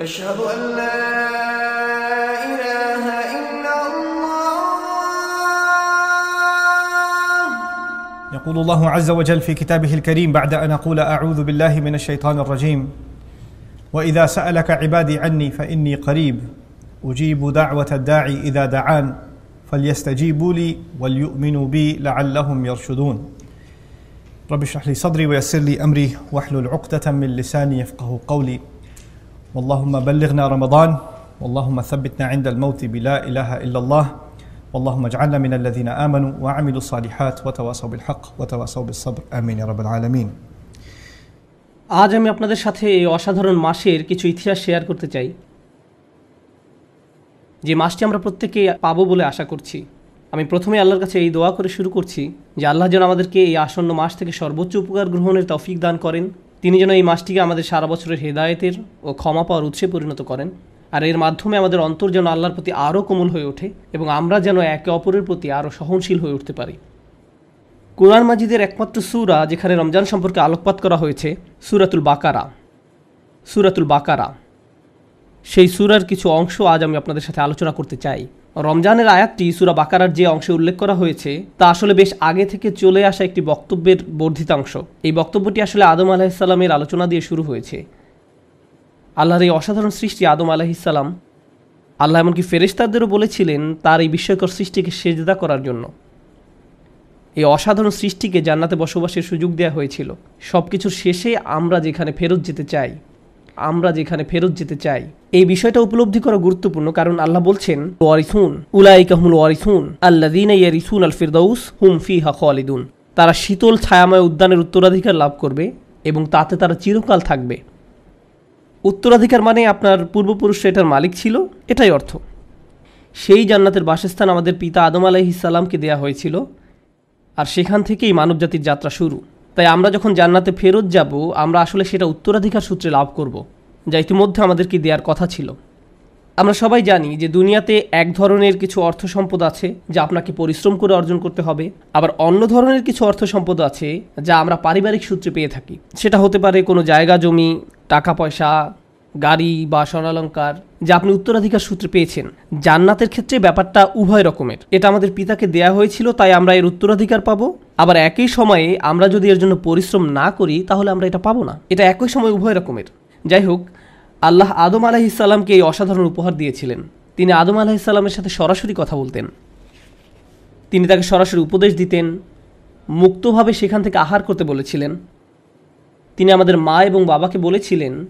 أشهد أن لا إله إلا الله. يقول الله عز وجل في كتابه الكريم بعد أن أقول أعوذ بالله من الشيطان الرجيم. وإذا سألك عبادي عني فإني قريب. أجيب دعوة الداعي إذا دعان. فليستجيبوا لي وليؤمنوا بي لعلهم يرشدون. رب اشرح لي صدري ويسر لي أمري واحلل عقدة من لساني يفقه قولي. اللهم بلغنا رمضان اللهم ثبتنا عند الموت بلا اله الا الله اللهم اجعلنا من الذين امنوا وعملوا الصالحات وتواصوا بالحق وتواصوا بالصبر امين يا رب العالمين আজ আমি আপনাদের সাথে এই অসাধারণ মাসের কিছু ইতিহাস শেয়ার করতে চাই যে মাসটি আমরা প্রত্যেকে পাবো বলে আশা করছি আমি প্রথমে আল্লাহর কাছে এই দোয়া করে শুরু করছি যে আল্লাহ যেন আমাদেরকে এই আসন্ন মাস থেকে সর্বোচ্চ উপকার গ্রহণের তৌফিক দান করেন তিনি যেন এই মাসটিকে আমাদের সারা বছরের হেদায়েতের ও ক্ষমা পাওয়ার উৎসে পরিণত করেন। আর এর মাধ্যমে আমাদের অন্তর যেন আল্লাহর প্রতি আরও কোমল হয়ে ওঠে এবং আমরা যেন একে অপরের প্রতি আরও সহনশীল হয়ে উঠতে পারি। কোরআন মাজিদের একমাত্র সুরা, যেখানে রমজান সম্পর্কে আলোকপাত করা হয়েছে, সুরাতুল বাকারা। সুরাতুল বাকারা। সেই সুরার কিছু অংশ আজ আমি আপনাদের সাথে আলোচনা করতে চাই। রমজানের আয়াতটি সুরা বাকারার যে অংশে উল্লেখ করা হয়েছে, তা আসলে বেশ আগে থেকে চলে আসা একটি বক্তব্যের বর্ধিতাংশ। এই বক্তব্যটি আসলে আদম আলাহিসাল্লামের আলোচনা দিয়ে শুরু হয়েছে। আল্লাহর এই অসাধারণ সৃষ্টি আদম আলাহিসাল্লাম আল্লাহ এমনকি ফেরেশতাদেরও বলেছিলেন তার এই বিস্ময়কর সৃষ্টিকে সেজদা করার জন্য। এই অসাধারণ সৃষ্টিকে জান্নাতে বসবাসের সুযোগ দেওয়া হয়েছিল। সব কিছুর শেষে আমরা যেখানে ফেরত যেতে চাই আমরা যেখানে ফেরত যেতে চাই। এই বিষয়টা উপলব্ধি করা গুরুত্বপূর্ণ কারণ আল্লাহ বলছেন, ওয়ারিসুন উলাইকাহুল ওয়ারিসুন আল্লাদিন ইয়ারিসুন আল ফিরদাউস, হুম ফিহা খালিদুন। তারা শীতল ছায়াময় উদ্যানের উত্তরাধিকার লাভ করবে এবং তাতে তারা চিরকাল থাকবে। উত্তরাধিকার মানে আপনার পূর্বপুরুষরা এটার মালিক ছিল, এটাই অর্থ। সেই জান্নাতের বাসস্থান আমাদের পিতা আদম আলাইহিসাল্লামকে দেয়া হয়েছিল, আর সেখান থেকেই মানবজাতির যাত্রা শুরু। তাই আমরা যখন জান্নাতে ফেরত যাব, আমরা আসলে সেটা উত্তরাধিকার সূত্রে লাভ করব, যা ইতিমধ্যে আমাদেরকে দেওয়ার কথা ছিল। আমরা সবাই জানি যে দুনিয়াতে এক ধরনের কিছু অর্থ সম্পদ আছে, যা আপনাকে পরিশ্রম করে অর্জন করতে হবে। আবার অন্য ধরনের কিছু অর্থ সম্পদ আছে, যা আমরা পারিবারিক সূত্রে পেয়ে থাকি। সেটা হতে পারে কোনো জায়গা, জমি, টাকা, পয়সা, গাড়ি বা স্বর্ণালঙ্কার যা আপনি উত্তরাধিকার সূত্রে পেয়েছেন। জান্নাতের ক্ষেত্রে ব্যাপারটা উভয় রকমের। এটা আমাদের পিতাকে দেয়া হয়েছিল, তাই আমরা এর উত্তরাধিকার পাবো। আবার একই সময়ে আমরা যদি এর জন্য পরিশ্রম না করি, তাহলে আমরা এটা পাবো না। এটা একই সময় উভয় রকমের। যাই হোক, আল্লাহ আদম আলাহিসাল্লামকে এই অসাধারণ উপহার দিয়েছিলেন। তিনি আদম আলাহিসাল্লামের সাথে সরাসরি কথা বলতেন। তিনি তাকে সরাসরি উপদেশ দিতেন, মুক্তভাবে সেখান থেকে আহার করতে বলেছিলেন। তিনি আমাদের মা এবং বাবাকে বলেছিলেন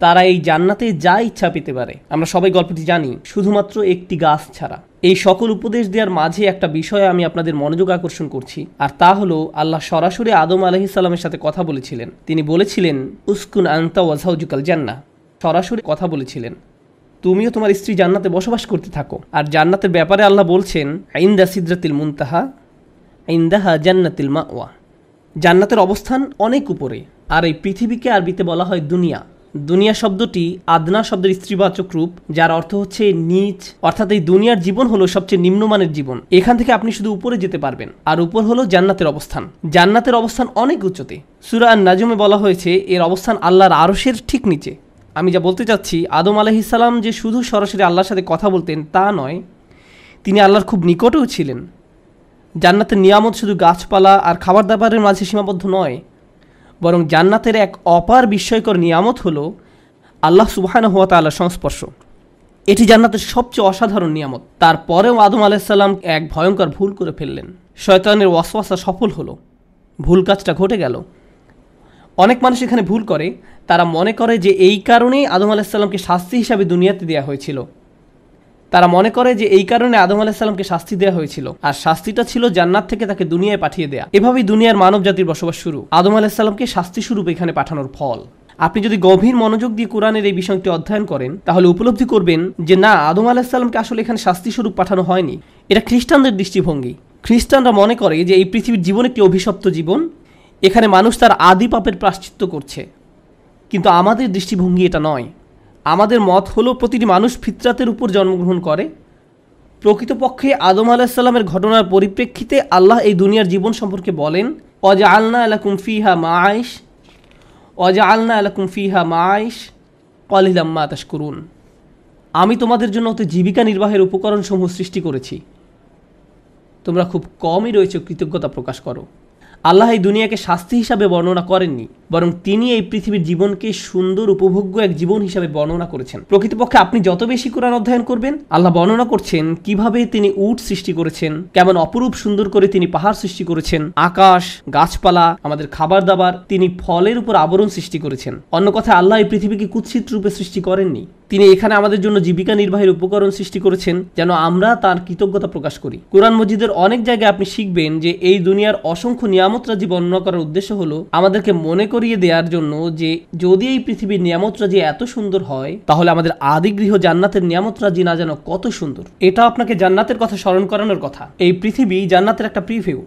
তারা এই জান্নাতে যা ইচ্ছা পেতে পারে। আমরা সবাই গল্পটি জানি, শুধুমাত্র একটি গাছ ছাড়া। এই সকল উপদেশ দেওয়ার মাঝে একটা বিষয়ে আমি আপনাদের মনোযোগ আকর্ষণ করছি, আর তা হলো, আল্লাহ সরাসরি আদম আলহিসাল্লামের সাথে কথা বলেছিলেন। তিনি বলেছিলেন, উস্কুন আন্তা ওয়াজাউজুকাল জান্না সরাসরি কথা বলেছিলেন, তুমিও তোমার স্ত্রী জান্নাতে বসবাস করতে থাকো। আর জান্নাতের ব্যাপারে আল্লাহ বলছেন আইন্দা সিদ্রাতিল মুনতাহা আইন্দাহা জান্নাতিল মা ওয়া জান্নাতের অবস্থান অনেক উপরে, আর এই পৃথিবীকে আরবিতে বলা হয় দুনিয়া। দুনিয়া শব্দটি আদনা শব্দের স্ত্রীবাচক রূপ, যার অর্থ হচ্ছে নিচ, অর্থাৎ এই দুনিয়ার জীবন হলো সবচেয়ে নিম্নমানের জীবন। এখান থেকে আপনি শুধু উপরে যেতে পারবেন, আর উপর হলো জান্নাতের অবস্থান। জান্নাতের অবস্থান অনেক উচ্চতে। সুরা নাজমে বলা হয়েছে, এর অবস্থান আল্লাহর আরশের ঠিক নিচে। আমি যা বলতে চাচ্ছি, আদম আলহিসাল্লাম যে শুধু সরাসরি আল্লাহর সাথে কথা বলতেন, তা নয়, তিনি আল্লাহর খুব নিকটেও ছিলেন। জান্নাতের নিয়ামত শুধু গাছপালা আর খাবার দাবারের মাঝে সীমাবদ্ধ নয় বরং জান্নাতের এক অপার বিস্ময়কর নিয়ামত হলো আল্লাহ সুবাহান হুয়া তাল্লাহ সংস্পর্শ। এটি জান্নাতের সবচেয়ে অসাধারণ নিয়ামত। তারপরেও আদম আলাইসাল্লাম এক ভয়ঙ্কর ভুল করে ফেললেন। শয়তানের ওয়াসওয়াসা সফল হলো। ভুল কাজটা ঘটে গেল। অনেক মানুষ এখানে ভুল করে। তারা মনে করে যে এই কারণেই আদম আলাইসাল্লামকে শাস্তি হিসাবে দুনিয়াতে দেওয়া হয়েছিল। তারা মনে করে যে এই কারণে আদম আলাহিসাল্লামকে শাস্তি দেওয়া হয়েছিল। আর শাস্তিটা ছিল জান্নাত থেকে তাকে দুনিয়ায় পাঠিয়ে দেয়া। এভাবেই দুনিয়ার মানব জাতির বসবাস শুরু। আদম আলাহিসাল্লামকে শাস্তি স্বরূপ এখানে পাঠানোর ফল। আপনি যদি গভীর মনোযোগ দিয়ে কোরআনের এই বিষয়টি অধ্যয়ন করেন, তাহলে উপলব্ধি করবেন যে না, আদম আলাহিসাল্লামকে আসলে এখানে শাস্তি স্বরূপ পাঠানো হয়নি। এটা খ্রিস্টানদের দৃষ্টিভঙ্গি। খ্রিস্টানরা মনে করে যে এই পৃথিবীর জীবন একটি অভিশপ্ত জীবন। এখানে মানুষ তার আদি পাপের প্রাশ্চিত্য করছে। কিন্তু আমাদের দৃষ্টিভঙ্গি এটা নয়। আমাদের মত হলো প্রতিটি মানুষ ফিতরাতের উপর জন্মগ্রহণ করে। প্রকৃতপক্ষে আদম আলাহিসাল্লামের ঘটনার পরিপ্রেক্ষিতে আল্লাহ এই দুনিয়ার জীবন সম্পর্কে বলেন অজা আলনা আলাকুম ফিহা মাইশ অজা আলনা আলাকুম ফিহা মাইশ কলিলাম্মা আতাস করুন আমি তোমাদের জন্য অত জীবিকা নির্বাহের উপকরণসমূহ সৃষ্টি করেছি। তোমরা খুব কমই রয়েছে কৃতজ্ঞতা প্রকাশ করো। আল্লাহ এই দুনিয়াকে শাস্তি হিসাবে বর্ণনা করেননি, বরং তিনি এই পৃথিবীর জীবনকে সুন্দর, উপভোগ্য এক জীবন হিসাবে বর্ণনা করেছেন। প্রকৃতপক্ষে আপনি যত বেশি কোরআন অধ্যয়ন করবেন, আল্লাহ বর্ণনা করছেন কীভাবে তিনি উট সৃষ্টি করেছেন, কেমন অপরূপ সুন্দর করে তিনি পাহাড় সৃষ্টি করেছেন, আকাশ, গাছপালা, আমাদের খাবার দাবার, তিনি ফলের উপর আবরণ সৃষ্টি করেছেন। অন্য কথায়, আল্লাহ এই পৃথিবীকে কুৎসিত রূপে সৃষ্টি করেননি। তিনি এখানে আমাদের জন্য জীবিকা নির্বাহের উপকরণ সৃষ্টি করেছেন, যেন আমরা তার কৃতজ্ঞতা প্রকাশ করি। কোরআন মজিদের অনেক জায়গায় আপনি শিখবেন যে এই দুনিয়ার অসংখ্য নিয়ামত রাজি বর্ণনা করার উদ্দেশ্য হলো, আমাদেরকে মনে করিয়ে দেওয়ার জন্য যে, যদি এই পৃথিবীর নিয়ামত রাজি এত সুন্দর হয়, তাহলে আমাদের আদি গৃহ জান্নাতের নিয়ামত রাজি না যেন কত সুন্দর। এটা আপনাকে জান্নাতের কথা স্মরণ করানোর কথা। এই পৃথিবী জান্নাতের একটা প্রিভিউ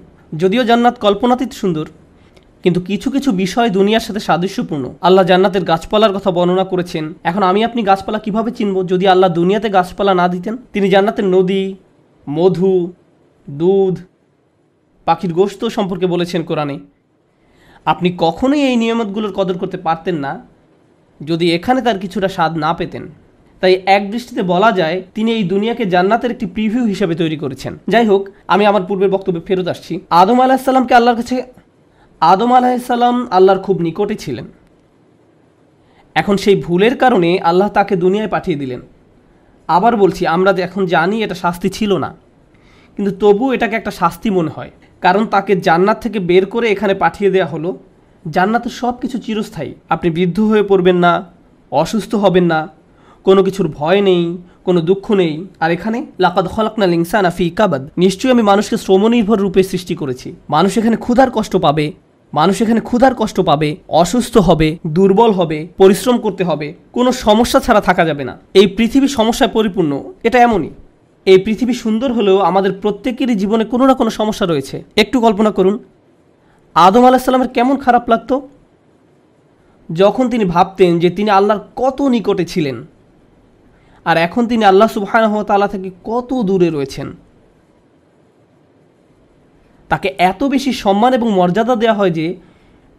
যদিও জান্নাত কল্পনাতীত সুন্দর, কিন্তু কিছু কিছু বিষয় দুনিয়ার সাথে সাদৃশ্যপূর্ণ। আল্লাহ জান্নাতের গাছপালার কথা বর্ণনা করেছেন। এখন আমি আপনি গাছপালা কীভাবে চিনব যদি আল্লাহ দুনিয়াতে গাছপালা না দিতেন? তিনি জান্নাতের নদী, মধু, দুধ পাখির গোশত সম্পর্কে বলেছেন কোরআনে। আপনি কখনোই এই নিয়ামতগুলোর কদর করতে পারতেন না, যদি এখানে তার কিছুটা স্বাদ না পেতেন। তাই এক দৃষ্টিতে বলা যায়, তিনি এই দুনিয়াকে জান্নাতের একটি প্রিভিউ হিসেবে তৈরি করেছেন। যাই হোক, আমি আমার পূর্বের বক্তব্যে ফেরত আসছি। আদম আলাহিসাল্লামকে আল্লাহর কাছে আদম আলাহিসাল্লাম আল্লাহর খুব নিকটে ছিলেন। এখন সেই ভুলের কারণে আল্লাহ তাকে দুনিয়ায় পাঠিয়ে দিলেন। আবার বলছি, আমরা এখন জানি এটা শাস্তি ছিল না। কিন্তু তবু এটাকে একটা শাস্তি মনে হয়। কারণ তাকে জান্নাত থেকে বের করে এখানে পাঠিয়ে দেওয়া হলো। জান্নাতের সব কিছু চিরস্থায়ী। আপনি বৃদ্ধ হয়ে পড়বেন না, অসুস্থ হবেন না, কোনো কিছুর ভয় নেই, কোনো দুঃখ নেই। আর এখানে, লাকাদ খলাকনা লিংসানা ফি কাবাদ। নিশ্চয়ই আমি মানুষকে শ্রমনির্ভর রূপে সৃষ্টি করেছি। মানুষ এখানে ক্ষুধার কষ্ট পাবে, মানুষ এখানে ক্ষুধার কষ্ট পাবে, অসুস্থ হবে, দুর্বল হবে, পরিশ্রম করতে হবে, কোনো সমস্যা ছাড়া থাকা যাবে না। এই পৃথিবী সমস্যায় পরিপূর্ণ, এটা এমনই। এই পৃথিবী সুন্দর হলেও আমাদের প্রত্যেকেরই জীবনে কোনো না কোনো সমস্যা রয়েছে। একটু কল্পনা করুন, আদম আলাহিসাল্লামের কেমন খারাপ লাগতো? যখন তিনি ভাবতেন যে তিনি আল্লাহর কত নিকটে ছিলেন, আর এখন তিনি আল্লাহ সুবহানাহু ওয়া তাআলা থেকে কত দূরে রয়েছেন। তাকে এত বেশি সম্মান এবং মর্যাদা দেওয়া হয় যে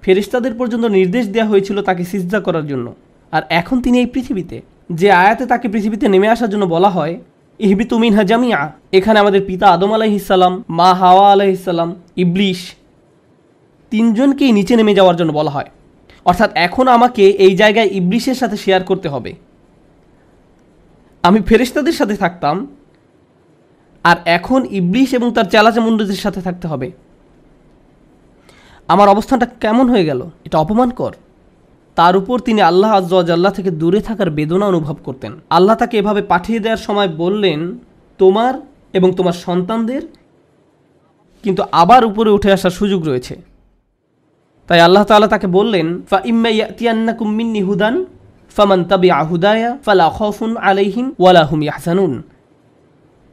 ফেরিস্তাদের পর্যন্ত নির্দেশ দেওয়া হয়েছিল তাকে সিজদা করার জন্য। আর এখন তিনি এই পৃথিবীতে, যে আয়াতে তাকে পৃথিবীতে নেমে আসার জন্য বলা হয় ইহবি তুমিন হাজামিয়া এখানে আমাদের পিতা আদম আলাইহিসাল্লাম মা হাওয়া আলাইহিসাল্লাম ইবলিশ তিনজনকেই নিচে নেমে যাওয়ার জন্য বলা হয়। অর্থাৎ এখন আমাকে এই জায়গায় ইবলিশের সাথে শেয়ার করতে হবে। আমি ফেরেশতাদের সাথে থাকতাম, আর এখন ইবলিশ এবং তার চালাচামুন্ডদের সাথে থাকতে হবে। আমার অবস্থানটা কেমন হয়ে গেল? এটা অপমানকর। তার উপর তিনি আল্লাহ আজ্লাহ থেকে দূরে থাকার বেদনা অনুভব করতেন। আল্লাহ তাকে এভাবে পাঠিয়ে দেওয়ার সময় বললেন, তোমার এবং তোমার সন্তানদের কিন্তু আবার উপরে উঠে আসার সুযোগ রয়েছে। তাই আল্লাহ তাআলা তাকে বললেন, ফা ইম্মা ইয়াতিয়ান্নাকুম মিন্নি হুদান, ফামান তাবিআ হুদায়া, ফালা খাউফুন আলাইহিম ওয়ালা হুম ইয়াহজানুন।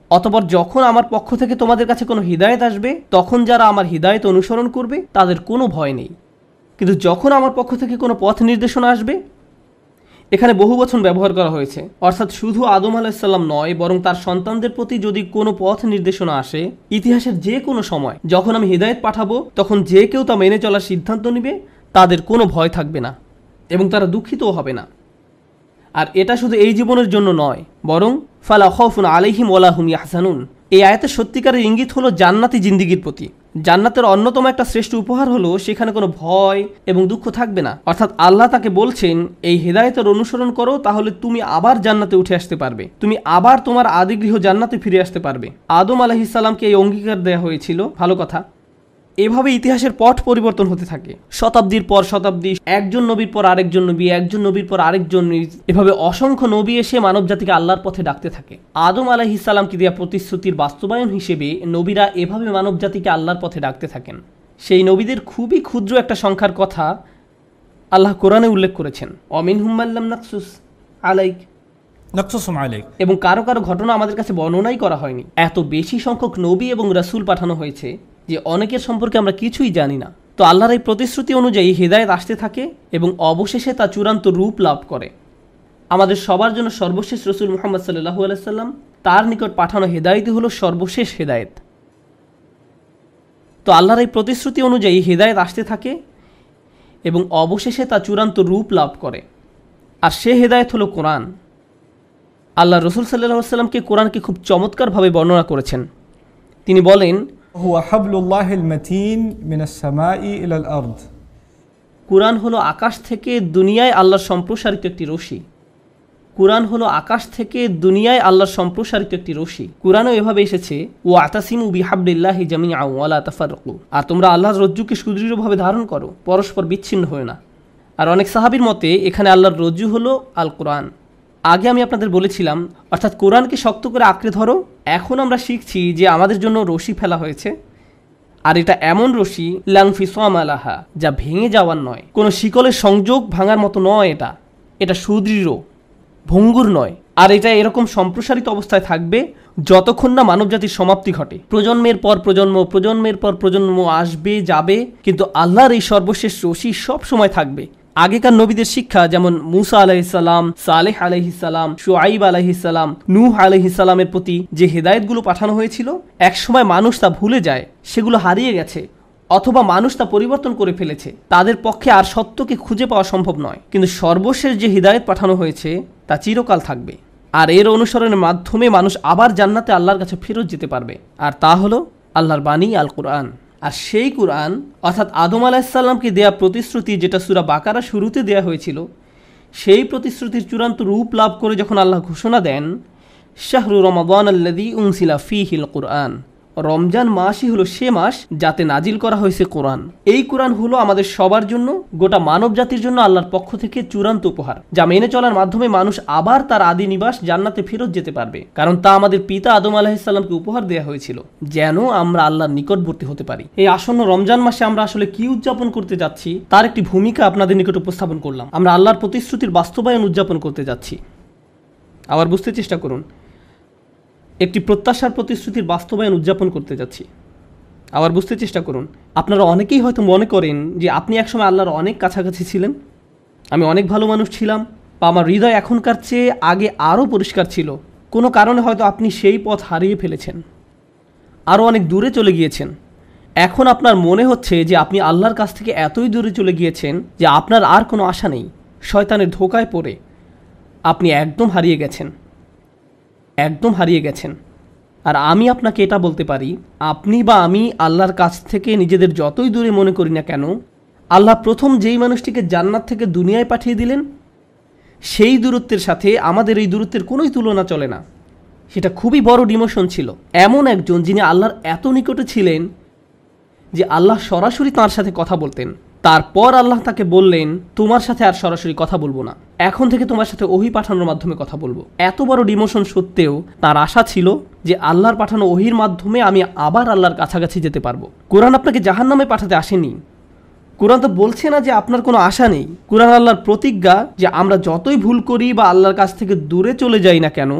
অতপর যখন আমার পক্ষ থেকে তোমাদের কাছে কোনো হৃদায়ত আসবে, তখন যারা আমার হৃদায়ত অনুসরণ করবে, তাদের কোনো ভয় নেই। কিন্তু যখন আমার পক্ষ থেকে কোনো পথ নির্দেশনা আসবে, এখানে বহু বচন ব্যবহার করা হয়েছে। অর্থাৎ শুধু আদম আলাহিসাল্লাম নয়, বরং তার সন্তানদের প্রতি যদি কোনো পথ নির্দেশনা আসে, ইতিহাসের যে কোনো সময় যখন আমি হৃদায়ত পাঠাবো, তখন যে কেউ তা মেনে চলার সিদ্ধান্ত নেবে, তাদের কোনো ভয় থাকবে না এবং তারা দুঃখিতও হবে না। আর এটা শুধু এই জীবনের জন্য নয়, বরং ফালা খফুন আলাইহিম ওলাহুম ইয়াহসানুন এই আয়াতের সত্যিকারের ইঙ্গিত হলো জান্নাতি জিন্দিগির প্রতি। জান্নাতের অন্যতম একটা শ্রেষ্ঠ উপহার হলো সেখানে কোনো ভয় এবং দুঃখ থাকবে না। অর্থাৎ আল্লাহ তাকে বলছেন, এই হেদায়তের অনুসরণ করো, তাহলে তুমি আবার জান্নাতে উঠে আসতে পারবে। তুমি আবার তোমার আদিগৃহ জান্নাতে ফিরে আসতে পারবে। আদম আলাহিসাল্লামকে এই অঙ্গীকার দেওয়া হয়েছিল। ভালো কথা। এভাবে ইতিহাসের পট পরিবর্তন হতে থাকে। শতাব্দীর পর শতাব্দী একজন নবীর পর আরেকজন নবী একজন নবীর পর আরেকজন এভাবে অসংখ্য নবী এসে মানব জাতিকে আল্লাহর পথে ডাকতে থাকে। আদম আলাহিসাল্লামকে দেওয়া প্রতিশ্রুতির বাস্তবায়ন হিসেবে নবীরা এভাবে মানব জাতিকে আল্লাহর পথে ডাকতে থাকেন। সেই নবীদের খুবই ক্ষুদ্র একটা সংখ্যার কথা আল্লাহ কোরআনে উল্লেখ করেছেন। অমিন হুম্মাল্লাম নাকসুস আলাইক। এবং কারও কারও ঘটনা আমাদের কাছে বর্ণনাই করা হয়নি। এত বেশি সংখ্যক নবী এবং রাসূল পাঠানো হয়েছে যে অনেকের সম্পর্কে আমরা কিছুই জানি না। তো আল্লাহর এই প্রতিশ্রুতি অনুযায়ী হৃদায়ত আসতে থাকে এবং অবশেষে তা চূড়ান্ত রূপ লাভ করে। আমাদের সবার জন্য সর্বশেষ রসুল মোহাম্মদ সাল্লাহু আলাইসাল্লাম তার নিকট পাঠানো হেদায়তই হলো সর্বশেষ হেদায়েত। তো আল্লাহর এই প্রতিশ্রুতি অনুযায়ী হেদায়েত আসতে থাকে এবং অবশেষে তা চূড়ান্ত রূপ লাভ করে। আর সে হেদায়েত হলো কোরআন। আল্লাহ রসুল সাল্লাহ সাল্লামকে কোরআনকে খুব চমৎকারভাবে বর্ণনা করেছেন। তিনি বলেন হুয়া হলো আকাশ থেকে দুনিয়ায় আল্লাহর সম্প্রসারিত একটি রশি। কোরআন হলো আকাশ থেকে দুনিয়ায় আল্লাহর সম্প্রসারিত একটি রশি। কোরআনও এভাবে এসেছে ও আতাসিমু বিহাবলিল্লাহি জামি আওয়ালা তাফারকু আর তোমরা আল্লাহর রজ্জুকে সুদৃঢ়ভাবে ধারণ করো, পরস্পর বিচ্ছিন্ন হয় না। আর অনেক সাহাবির মতে, এখানে আল্লাহর রজ্জু হলো আল কোরআন আগে আমি আপনাদের বলেছিলাম, অর্থাৎ কোরআনকে শক্ত করে আঁকড়ে ধরো, এখন আমরা শিখছি যে আমাদের জন্য রশি ফেলা হয়েছে, আর এটা এমন রশি লাংফিসামালাহা যা ভেঙে যাওয়ার নয়। কোনো শিকলের সংযোগ ভাঙার মতো নয় এটা। এটা সুদৃঢ়, ভঙ্গুর নয়। আর এটা এরকম সম্প্রসারিত অবস্থায় থাকবে যতক্ষণ না মানবজাতির সমাপ্তি ঘটে। প্রজন্মের পর প্রজন্ম, প্রজন্মের পর প্রজন্ম আসবে, যাবে, কিন্তু আল্লাহর এই সর্বশেষ রশি সব সময় থাকবে। আগেকার নবীদের শিক্ষা যেমন মুসা আলাইহিসাল্লাম সালেহ আলাইহিসাল্লাম শুআইব আলাইহিসাল্লাম নূহ আলাইহিসাল্লামের প্রতি যে হেদায়েতগুলো পাঠানো হয়েছিল, একসময় মানুষ তা ভুলে যায়, সেগুলো হারিয়ে গেছে, অথবা মানুষ তা পরিবর্তন করে ফেলেছে। তাদের পক্ষে আর সত্যকে খুঁজে পাওয়া সম্ভব নয়। কিন্তু সর্বশেষ যে হৃদায়ত পাঠানো হয়েছে, তা চিরকাল থাকবে। আর এর অনুসরণের মাধ্যমে মানুষ আবার জান্নাতে আল্লাহর কাছে ফেরত যেতে পারবে। আর তা হলো আল্লাহর বাণী আল কোরআন আর সেই কোরআন, অর্থাৎ আদম আলাহিসাল্লামকে দেয়া প্রতিশ্রুতি যেটা সুরা বাকারা শুরুতে দেয়া হয়েছিল, সেই প্রতিশ্রুতির চূড়ান্ত রূপ লাভ করে যখন আল্লাহ ঘোষণা দেন, শাহরু রমাবান আল্লাদি উনসিলা ফি হিল কোরআন। রমজান মাসই হলো সে মাস যাতে নাজিল করা হয়েছে কোরআন। এই কোরআন হলো আমাদের সবার জন্য, গোটা মানব জাতির জন্য আল্লাহর পক্ষ থেকে চূড়ান্ত উপহার, যা মেনে চলার মাধ্যমে মানুষ আবার তার আদি নিবাস জান্নাতে ফেরত যেতে পারবে। কারণ তা আমাদের পিতা আদম আলাহিসাল্লামকে উপহার দেওয়া হয়েছিল, যেন আমরা আল্লাহর নিকটবর্তী হতে পারি। এই আসন্ন রমজান মাসে আমরা আসলে কি উদযাপন করতে যাচ্ছি, তার একটি ভূমিকা আপনাদের নিকট উপস্থাপন করলাম। আমরা আল্লাহর প্রতিশ্রুতির বাস্তবায়ন উদযাপন করতে যাচ্ছি। আবার বুঝতে চেষ্টা করুন একটি প্রত্যাশার প্রতিশ্রুতির বাস্তবায়ন উদযাপন করতে যাচ্ছি। আবার বুঝতে চেষ্টা করুন, আপনারা অনেকেই হয়তো মনে করেন যে আপনি একসময় আল্লাহর অনেক কাছাকাছি ছিলেন। আমি অনেক ভালো মানুষ ছিলাম বা আমার হৃদয় এখনকার চেয়ে আগে আরও পরিষ্কার ছিল। কোনো কারণে হয়তো আপনি সেই পথ হারিয়ে ফেলেছেন। আরও অনেক দূরে চলে গিয়েছেন। এখন আপনার মনে হচ্ছে যে আপনি আল্লাহর কাছ থেকে এতই দূরে চলে গিয়েছেন যে আপনার আর কোনো আশা নেই। শয়তানের ধোকায় পড়ে আপনি একদম হারিয়ে গেছেন। একদম হারিয়ে গেছেন। আর আমি আপনাকে এটা বলতে পারি, আপনি বা আমি আল্লাহর কাছ থেকে নিজেদের যতই দূরে মনে করি না কেন, আল্লাহ প্রথম যেই মানুষটিকে জান্নাত থেকে দুনিয়ায় পাঠিয়ে দিলেন, সেই দূরত্বের সাথে আমাদের এই দূরত্বের কোনোই তুলনা চলে না। সেটা খুবই বড় ডিমোশন ছিল। এমন একজন যিনি আল্লাহর এত নিকটে ছিলেন যে আল্লাহ সরাসরি তার সাথে কথা বলতেন। তারপর আল্লাহ তাকে বললেন, তোমার সাথে আর সরাসরি কথা বলব না। এখন থেকে তোমার সাথে ওহি পাঠানোর মাধ্যমে কথা বলব। এত বড় ডিমোশন সত্ত্বেও তার আশা ছিল যে আল্লাহর পাঠানো ওহির মাধ্যমে আমি আবার আল্লাহর কাছাকাছি যেতে পারব। কোরআন আপনাকে জাহান নামে পাঠাতে আসেনি। কোরআন তো বলছে না যে আপনার কোনো আশা নেই। কোরআন আল্লাহর প্রতিজ্ঞা যে আমরা যতই ভুল করি বা আল্লাহর কাছ থেকে দূরে চলে যাই না কেন,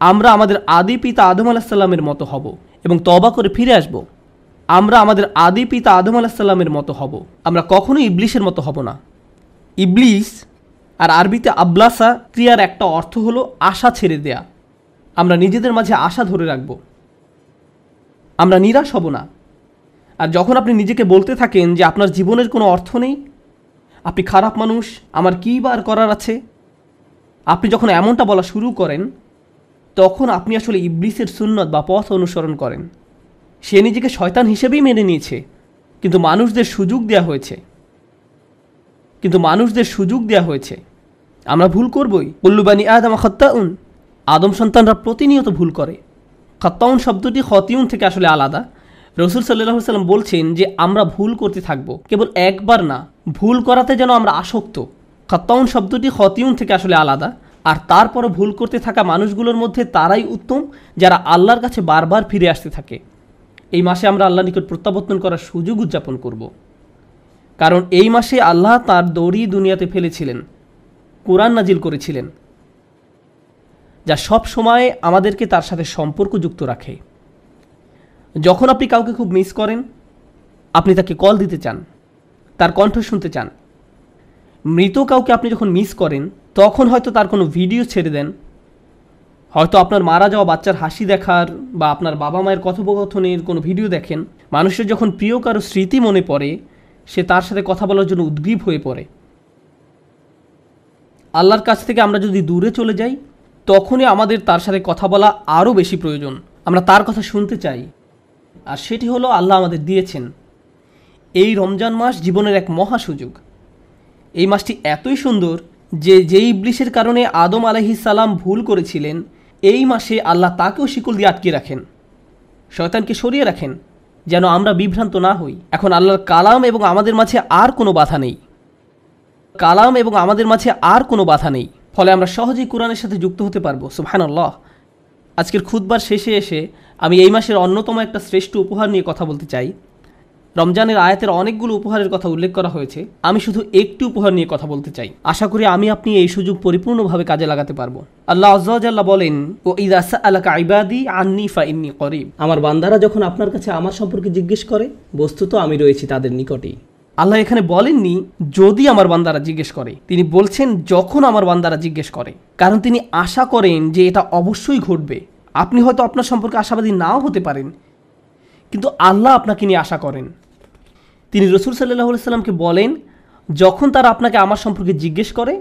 আমরা আমাদের আদি পিতা আদম আলাহিসাল্লামের মতো হব এবং তবা করে ফিরে আসব। আমরা আমাদের আদি পিতা আদম আলাহিসাল্লামের মতো হব। আমরা কখনোই ইবলিশের মতো হব না। ইবলিস আর আরবিতে আবলাসা ক্রিয়ার একটা অর্থ হলো আশা ছেড়ে দেয়া। আমরা নিজেদের মাঝে আশা ধরে রাখব। আমরা নিরাশ হব না। আর যখন আপনি নিজেকে বলতে থাকেন যে আপনার জীবনের কোনো অর্থ নেই, আপনি খারাপ মানুষ, আমার কী বার করার আছে? আপনি যখন এমনটা বলা শুরু করেন, তখন আপনি আসলে ইবলিসের সুন্নত বা পথ অনুসরণ করেন। সে নিজেকে শয়তান হিসেবেই মেনে নিয়েছে। কিন্তু মানুষদের সুযোগ দেওয়া হয়েছে। কিন্তু মানুষদের সুযোগ দেওয়া হয়েছে। আমরা ভুল করবই। উল্লুবানি আদম খত্তাউন। আদম সন্তানরা প্রতিনিয়ত ভুল করে। খত্তাউন শব্দটি খতিউন থেকে আসলে আলাদা। রসুল সাল্লাহ সাল্লাম বলছেন যে, আমরা ভুল করতে থাকব। কেবল একবার না। ভুল করাতে যেন আমরা আসক্ত। খত্তাউন শব্দটি খতিউন থেকে আসলে আলাদা। আর তারপরও ভুল করতে থাকা মানুষগুলোর মধ্যে তারাই উত্তম, যারা আল্লাহর কাছে বারবার ফিরে আসতে থাকে। এই মাসে আমরা আল্লাহ নিকট প্রত্যাবর্তন করার সুযোগ উদযাপন করব। কারণ এই মাসে আল্লাহ তার দড়ি দুনিয়াতে ফেলেছিলেন, কোরআন নাজিল করেছিলেন, যা সব সময় আমাদেরকে তার সাথে সম্পর্ক যুক্ত রাখে। যখন আপনি কাউকে খুব মিস করেন, আপনি তাকে কল দিতে চান, তার কণ্ঠ শুনতে চান, মৃত কাউকে আপনি যখন মিস করেন, তখন হয়তো তার কোনো ভিডিও ছেড়ে দেন হয়তো আপনার মারা যাওয়া বাচ্চার হাসি দেখার বা আপনার বাবা মায়ের কথোপকথনের কোনো ভিডিও দেখেন, মানুষের যখন প্রিয় কারও স্মৃতি মনে পড়ে, সে তার সাথে কথা বলার জন্য উদ্গ্রীব হয়ে পড়ে। আল্লাহর কাছ থেকে আমরা যদি দূরে চলে যাই, তখনই আমাদের তার সাথে কথা বলা আরও বেশি প্রয়োজন। আমরা তার কথা শুনতে চাই। আর সেটি হলো আল্লাহ আমাদের দিয়েছেন। এই রমজান মাস জীবনের এক মহা সুযোগ। এই মাসটি এতই সুন্দর যে যেই ইবলিশের কারণে আদম আলহিস সালাম ভুল করেছিলেন এই মাসে আল্লাহ তাকেও শিকল দিয়ে আটকে রাখেন, শয়তানকে সরিয়ে রাখেন, যেন আমরা বিভ্রান্ত না হই। এখন আল্লাহর কালাম এবং আমাদের মাঝে আর কোনো বাধা নেই। কালাম এবং আমাদের মাঝে আর কোনো বাধা নেই। ফলে আমরা সহজেই কোরআনের সাথে যুক্ত হতে পারব। সুবহানাল্লাহ। আজকের খুদবার শেষে এসে আমি এই মাসের অন্যতম একটা শ্রেষ্ঠ উপহার নিয়ে কথা বলতে চাই। রমজানের আয়াতের অনেকগুলো উপহারের কথা উল্লেখ করা হয়েছে। আমি শুধু একটি উপহার নিয়ে কথা বলতে চাই। আশা করি আমি আপনি এই সুযোগ পরিপূর্ণভাবে কাজে লাগাতে পারব। আল্লাহ আজ্লাহ বলেন, ও ইদাসা আলাকা ইবাদি আন্নি ফা ইন্নি করিব। আমার বান্দারা যখন আপনার কাছে আমার সম্পর্কে জিজ্ঞেস করে, বস্তুত আমি রয়েছি তাদের নিকটেই। আল্লাহ এখানে বলেননি, যদি আমার বান্দারা জিজ্ঞেস করে। তিনি বলছেন, যখন আমার বান্দারা জিজ্ঞেস করে। কারণ তিনি আশা করেন যে এটা অবশ্যই ঘটবে। আপনি হয়তো আপনার সম্পর্কে আশাবাদী নাও হতে পারেন, কিন্তু আল্লাহ আপনাকে নিয়ে আশা করেন। তিনি রসুল সাল্লাহ সাল্লামকে বলেন, যখন তারা আপনাকে আমার সম্পর্কে জিজ্ঞেস করে,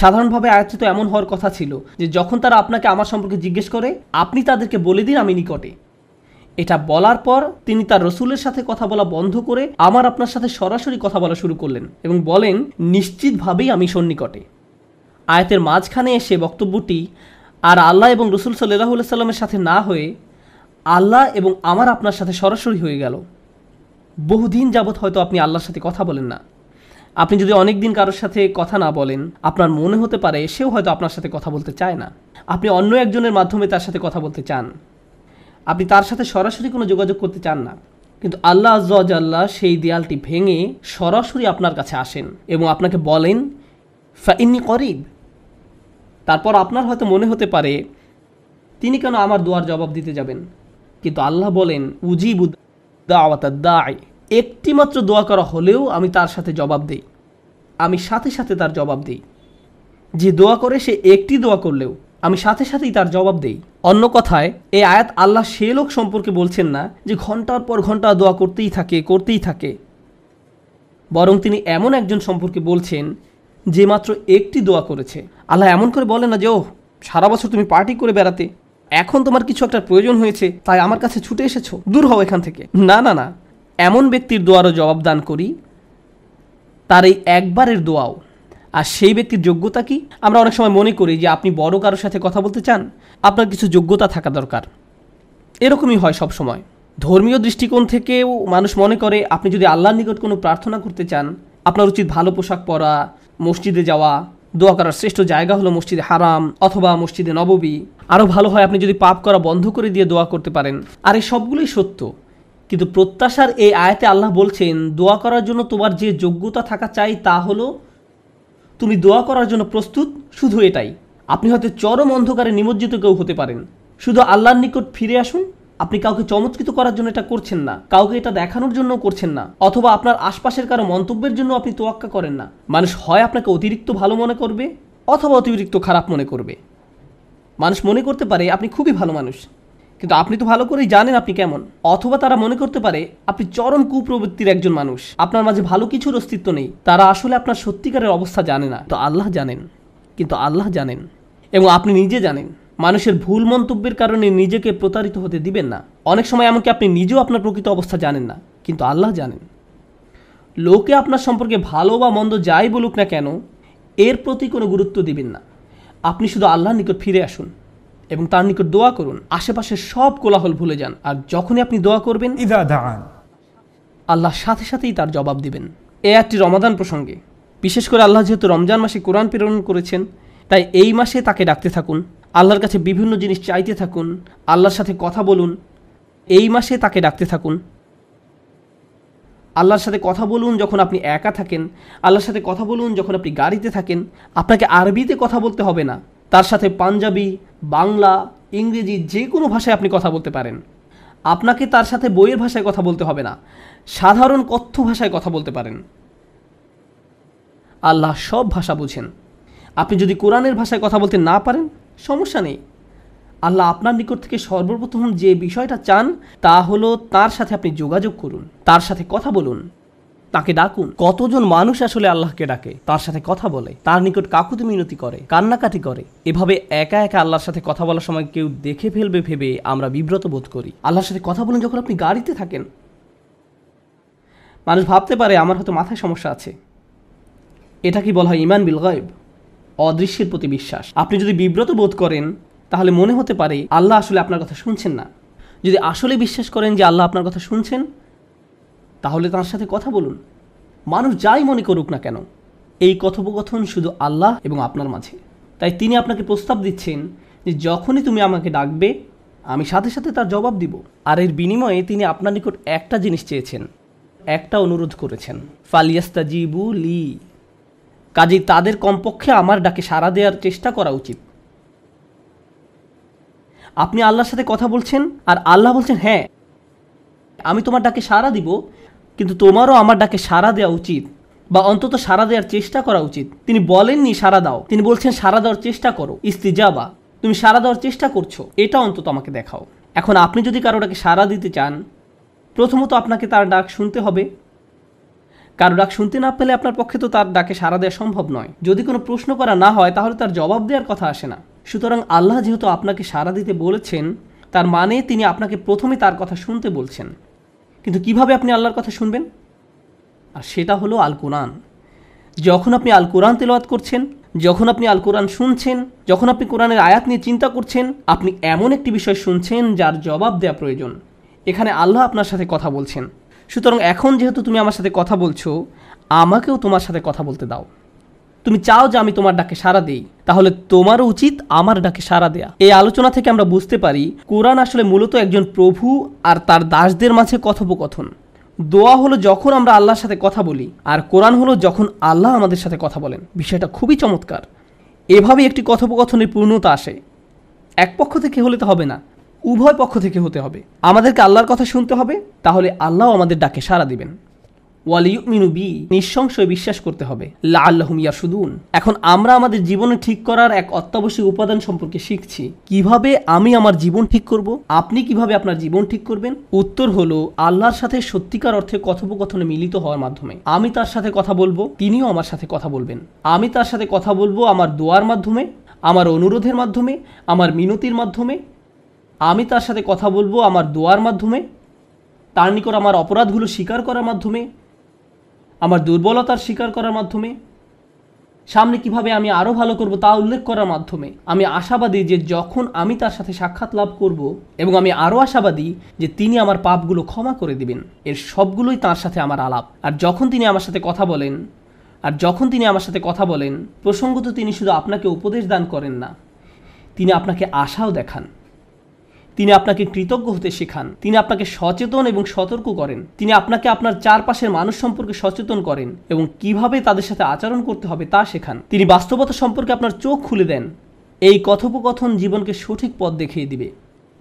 সাধারণভাবে আয়াচিত এমন হওয়ার কথা ছিল যে যখন তারা আপনাকে আমার সম্পর্কে জিজ্ঞেস করে, আপনি তাদেরকে বলে দিন আমি নিকটে। এটা বলার পর তিনি তার রসুলের সাথে কথা বলা বন্ধ করে আমার আপনার সাথে সরাসরি কথা বলা শুরু করলেন এবং বলেন, নিশ্চিতভাবেই আমি সন্নিকটে। আয়াতের মাঝখানে এসে বক্তব্যটি, আর আল্লাহ এবং রসুল সাল্লাহ সাল্লামের সাথে না হয়ে, আল্লাহ এবং আমার আপনার সাথে সরাসরি হয়ে গেল। বহুদিন যাবৎ হয়তো আপনি আল্লাহর সাথে কথা বলেন না। আপনি যদি অনেক দিন কারোর সাথে কথা না বলেন, আপনার মনে হতে পারে সেও হয়তো আপনার সাথে কথা বলতে চায় না। আপনি অন্য একজনের মাধ্যমে তার সাথে কথা বলতে চান। আপনি তার সাথে সরাসরি কোনো যোগাযোগ করতে চান না। কিন্তু আল্লাহ আল্লাহ সেই দেয়ালটি ভেঙে সরাসরি আপনার কাছে আসেন এবং আপনাকে বলেন ফাইন্নি করিব। তারপর আপনার হয়তো মনে হতে পারে, তিনি কেন আমার দোয়ার জবাব দিতে যাবেন? কিন্তু আল্লাহ বলেন উজিবু দাওয়াতা দায়। একটি মাত্র দোয়া করা হলেও আমি তার সাথে জবাব দেই। আমি সাথে সাথে তার জবাব দিই। যে দোয়া করে সে একটি দোয়া করলেও আমি সাথে সাথেই তার জবাব দেই। অন্য কথায়, এই আয়াত আল্লাহ সে লোক সম্পর্কে বলছেন না যে ঘণ্টার পর ঘণ্টা দোয়া করতেই থাকে করতেই থাকে। বরং তিনি এমন একজন সম্পর্কে বলছেন যে মাত্র একটি দোয়া করেছে। আল্লাহ এমন করে বলে না যে ও সারা বছর তুমি পার্টি করে বেড়াতে। এখন তোমার কিছু একটা প্রয়োজন হয়েছে, তাই আমার কাছে ছুটে এসেছ। দূর হও এখান থেকে। না না না। এমন ব্যক্তির দোয়ারও জবাব দান করি। তার এই একবারের দোয়াও। আর সেই ব্যক্তির যোগ্যতা কি? আমরা অনেক সময় মনে করি যে আপনি বড় কারোর সাথে কথা বলতে চান, আপনার কিছু যোগ্যতা থাকা দরকার। এরকমই হয় সব সময়। ধর্মীয় দৃষ্টিকোণ থেকেও মানুষ মনে করে, আপনি যদি আল্লাহর নিকট কোনো প্রার্থনা করতে চান, আপনার উচিত ভালো পোশাক পরা, মসজিদে যাওয়া দোয়া করার শ্রেষ্ঠ জায়গা হলো মসজিদে হারাম অথবা মসজিদে নববী। আরও ভালো হয় আপনি যদি পাপ করা বন্ধ করে দিয়ে দোয়া করতে পারেন। আর এই সবগুলোই সত্য। কিন্তু প্রত্যাশার এই আয়াতে আল্লাহ বলছেন, দোয়া করার জন্য তোমার যে যোগ্যতা থাকা চাই তা হলো, তুমি দোয়া করার জন্য প্রস্তুত শুধু এটাই। আপনি হয়তো চরম অন্ধকারে নিমজ্জিত কেউ হতে পারেন। শুধু আল্লাহর নিকট ফিরে আসুন আপনি কাউকে চমৎকৃত করার জন্য এটা করছেন না, কাউকে এটা দেখানোর জন্য করছেন না, অথবা আপনার আশপাশের কারও মন্তব্যের জন্য আপনি তোয়াক্কা করেন না। মানুষ হয় আপনাকে অতিরিক্ত ভালো মনে করবে, অথবা অতিরিক্ত খারাপ মনে করবে। মানুষ মনে করতে পারে আপনি খুবই ভালো মানুষ, কিন্তু আপনি তো ভালো করেই জানেন আপনি কেমন। অথবা তারা মনে করতে পারে আপনি চরম কুপ্রবৃত্তির একজন মানুষ, আপনার মাঝে ভালো কিছুর অস্তিত্ব নেই, তারা আসলে আপনার সত্যিকারের অবস্থা জানে না। তো আল্লাহ জানেন, কিন্তু আল্লাহ জানেন, এবং আপনি নিজে জানেন। মানুষের ভুল মন্তব্যের কারণে নিজেকে প্রতারিত হতে দিবেন না। অনেক সময় এমনকি আপনি নিজেও আপনার প্রকৃত অবস্থা জানেন না কিন্তু আল্লাহ জানেন। লোকে আপনার সম্পর্কে ভালো বা মন্দ যাই বলুক না কেন এর প্রতি কোনো গুরুত্ব দিবেন না। আপনি শুধু আল্লাহর নিকট ফিরে আসুন এবং তার নিকট দোয়া করুন। আশেপাশে সব কোলাহল ভুলে যান আর যখনই আপনি দোয়া করবেন আল্লাহ সাথে সাথেই তার জবাব দিবেন। এ একটি রমাদান প্রসঙ্গে। বিশেষ করে আল্লাহ যেহেতু রমজান মাসে কোরআন প্রেরণ করেছেন তাই এই মাসে তাকে ডাকতে থাকুন। আল্লাহর কাছে বিভিন্ন জিনিস চাইতে থাকুন, আল্লাহর সাথে কথা বলুন, এই মাসে তাকে ডাকতে থাকুন। আল্লাহর সাথে কথা বলুন যখন আপনি একা থাকেন, আল্লাহর সাথে কথা বলুন যখন আপনি গাড়িতে থাকেন, আপনাকে আরবিতে কথা বলতে হবে না। তার সাথে পাঞ্জাবি, বাংলা, ইংরেজি যে কোনো ভাষায় আপনি কথা বলতে পারেন। আপনাকে তার সাথে বইয়ের ভাষায় কথা বলতে হবে না। সাধারণ কথ্য ভাষায় কথা বলতে পারেন। আল্লাহ সব ভাষা বুঝেন। আপনি যদি কোরআনের ভাষায় কথা বলতে না পারেন সমস্যা নেই। আল্লাহ আপনার নিকট থেকে সর্বপ্রথম যে বিষয়টা চান, তা হলো তার সাথে আপনি যোগাযোগ করুন, তার সাথে কথা বলুন, তাকে ডাকুন। কতজন মানুষ আসলে আল্লাহকে ডাকে? তার সাথে কথা বলে। তার নিকট কাকুতি মিনতি করে, কান্নাকাটি করে। এভাবে একা একা আল্লাহর সাথে কথা বলার সময় কেউ দেখে ফেলবে ভেবে আমরা বিব্রত বোধ করি। আল্লাহর সাথে কথা বলেন যখন আপনি গাড়িতে থাকেন। মানুষ ভাবতে পারে, আমার হয়তো মাথায় সমস্যা আছে। এটা কি বলা হয় ইমান বিল গায়েব? অদৃশ্যের প্রতি বিশ্বাস। আপনি যদি বিব্রত বোধ করেন, তাহলে মনে হতে পারে আল্লাহ আসলে আপনার কথা শুনছেন না। যদি আসলে বিশ্বাস করেন যে আল্লাহ আপনার কথা শুনছেন, তাহলে তার সাথে কথা বলুন। মানুষ যাই মনে করুক না কেন, এই কথোপকথন শুধু আল্লাহ এবং আপনার মাঝে। তাই তিনি আপনাকে প্রস্তাব দিচ্ছেন যে যখনই তুমি আমাকে ডাকবে, আমি সাথে সাথে তার জবাব দিব। আর এর বিনিময়ে তিনি আপনার নিকট একটা জিনিস চেয়েছেন, একটা অনুরোধ করেছেন। ফালিয়াস্তা জিবু লি। কাজেই তাদের কমপক্ষে আমার ডাকে সাড়া দেওয়ার চেষ্টা করা উচিত। আপনি আল্লাহর সাথে কথা বলছেন আর আল্লাহ বলছেন হ্যাঁ আমি তোমার ডাকে সাড়া দিব, কিন্তু তোমারও আমার ডাকে সাড়া দেওয়া উচিত বা অন্তত সাড়া দেওয়ার চেষ্টা করা উচিত। তিনি বলেননি সাড়া দাও, তিনি বলছেন সাড়া দেওয়ার চেষ্টা করো। ইস্তিজাবা, তুমি সাড়া দেওয়ার চেষ্টা করছ, এটা অন্তত আমাকে দেখাও। এখন আপনি যদি কারও ডাকে সাড়া দিতে চান, প্রথমত আপনাকে তার ডাক শুনতে হবে। কারও ডাক শুনতে না পেলে আপনার পক্ষে তো তার ডাকে সাড়া দেওয়া সম্ভব নয়। যদি কোনো প্রশ্ন করা না হয়, তাহলে তার জবাব দেওয়ার কথা আসে না। সুতরাং আল্লাহ যেহেতু আপনাকে সাড়া দিতে বলেছেন, তার মানে তিনি আপনাকে প্রথমে তার কথা শুনতে বলছেন। কিন্তু কীভাবে আপনি আল্লাহর কথা শুনবেন? আর সেটা হলো আল কোরআন যখন আপনি আল কোরআন তেলাওয়াত করছেন, যখন আপনি আল কোরআন শুনছেন, যখন আপনি কোরআনের আয়াত নিয়ে চিন্তা করছেন, আপনি এমন একটি বিষয় শুনছেন যার জবাব দেওয়া প্রয়োজন। এখানে আল্লাহ আপনার সাথে কথা বলছেন। সুতরাং এখন যেহেতু তুমি আমার সাথে কথা বলছো, আমাকেও তোমার সাথে কথা বলতে দাও। তুমি চাও যে আমি তোমার ডাকে সাড়া দেই, তাহলে তোমারও উচিত আমার ডাকে সাড়া দেয়া। এই আলোচনা থেকে আমরা বুঝতে পারি, কোরআন আসলে মূলত একজন প্রভু আর তার দাসদের মাঝে কথোপকথন। দোয়া হলো যখন আমরা আল্লাহর সাথে কথা বলি, আর কোরআন হলো যখন আল্লাহ আমাদের সাথে কথা বলেন। বিষয়টা খুবই চমৎকার। এভাবে একটি কথোপকথনের পূর্ণতা আসে। এক পক্ষ থেকে হলে তো হবে না। উভয় পক্ষ থেকে হতে হবে। আমাদেরকে আল্লাহর কথা শুনতে হবে, তাহলে আল্লাহ আমাদের ডাকে সাড়া দিবেন। ওয়ালিউমিনু বি, নিঃসংশয় বিশ্বাস করতে হবে। লা আল্লাহুম ইয়ারশুদুন। এখন আমরা আমাদের জীবনে ঠিক করার এক অত্যাবশ্যক উপাদান সম্পর্কে শিখছি। কীভাবে আমি আমার জীবন ঠিক করব? আপনি কীভাবে আপনার জীবন ঠিক করবেন? উত্তর হলো আল্লাহর সাথে সত্যিকার অর্থে কথোপকথনে মিলিত হওয়ার মাধ্যমে। আমি তার সাথে কথা বলব, তিনিও আমার সাথে কথা বলবেন। আমি তার সাথে কথা বলব আমার দোয়ার মাধ্যমে, আমার অনুরোধের মাধ্যমে, আমার মিনতির মাধ্যমে আমি তার সাথে কথা বলব আমার দোয়ার মাধ্যমে, তার নিকট আমার অপরাধগুলো স্বীকার করার মাধ্যমে, আমার দুর্বলতার স্বীকার করার মাধ্যমে, সামনে কীভাবে আমি আরও ভালো করব তা উল্লেখ করার মাধ্যমে, আমি আশাবাদী যে যখন আমি তার সাথে সাক্ষাৎ লাভ করব এবং আমি আরও আশাবাদী যে তিনি আমার পাপগুলো ক্ষমা করে দিবেন, এর সবগুলোই তার সাথে আমার আলাপ। আর যখন তিনি আমার সাথে কথা বলেন, আর যখন তিনি আমার সাথে কথা বলেন, প্রসঙ্গত তিনি শুধু আপনাকে উপদেশ দান করেন না, তিনি আপনাকে আশাও দেখান। তিনি আপনাকে কৃতজ্ঞ হতে শেখান। তিনি আপনাকে সচেতন এবং সতর্ক করেন। তিনি আপনাকে আপনার চারপাশের মানুষ সম্পর্কে সচেতন করেন এবং কীভাবে তাদের সাথে আচরণ করতে হবে তা শেখান। তিনি বাস্তবতা সম্পর্কে আপনার চোখ খুলে দেন। এই কথোপকথন জীবনকে সঠিক পথ দেখিয়ে দিবে।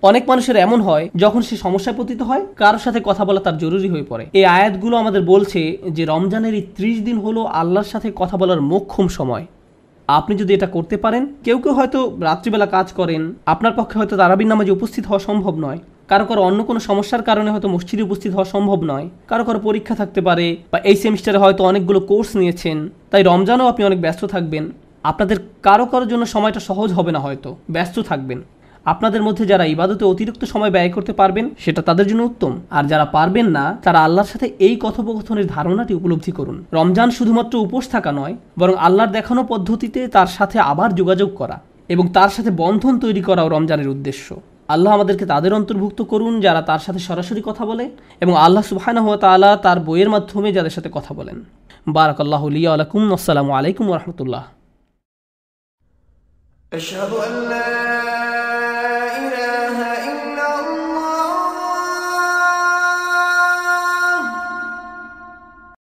অনেক মানুষের এমন হয়, যখন সে সমস্যায় পতিত হয়, কারোর সাথে কথা বলা তার জরুরি হয়ে পড়ে। এই আয়াতগুলো আমাদের বলছে যে রমজানের এই ত্রিশ দিন হলো আল্লাহর সাথে কথা বলার মোক্ষম সময়। আপনি যদি এটা করতে পারেন, কেউ কেউ হয়তো রাত্রিবেলা কাজ করেন, আপনার পক্ষে হয়তো তারাবির নামাজে উপস্থিত হওয়া সম্ভব নয়। কারও কারও অন্য কোনো সমস্যার কারণে হয়তো মসজিদে উপস্থিত হওয়া সম্ভব নয়। কারও কারও পরীক্ষা থাকতে পারে, বা এই সেমিস্টারে হয়তো অনেকগুলো কোর্স নিয়েছেন। তাই রমজানও আপনি অনেক ব্যস্ত থাকবেন। আপনাদের কারও কারোর জন্য সময়টা সহজ হবে না হয়তো, ব্যস্ত থাকবেন। আপনাদের মধ্যে যারা ইবাদতে অতিরিক্ত সময় ব্যয় করতে পারবেন সেটা তাদের জন্য উত্তম আর যারা পারবেন না তারা আল্লাহর সাথে এই কথোপকথনের ধারণাটি উপলব্ধি করুন রমজান শুধুমাত্র উপোস থাকা নয় বরং আল্লাহর দেখানো পদ্ধতিতে তার সাথে আবার যোগাযোগ করা এবং তার সাথে বন্ধন তৈরি করাও রমজানের উদ্দেশ্য আল্লাহ আমাদেরকে তাদের অন্তর্ভুক্ত করুন যারা তার সাথে সরাসরি কথা বলে এবং আল্লাহ সুবহানাহু ওয়া তাআলা তার বইয়ের মাধ্যমে যাদের সাথে কথা বলেন বারাকাল্লাহু লিয়া ওয়া লাকুম আসসালামু আলাইকুম ওয়া রাহমাতুল্লাহ أشهد أن لا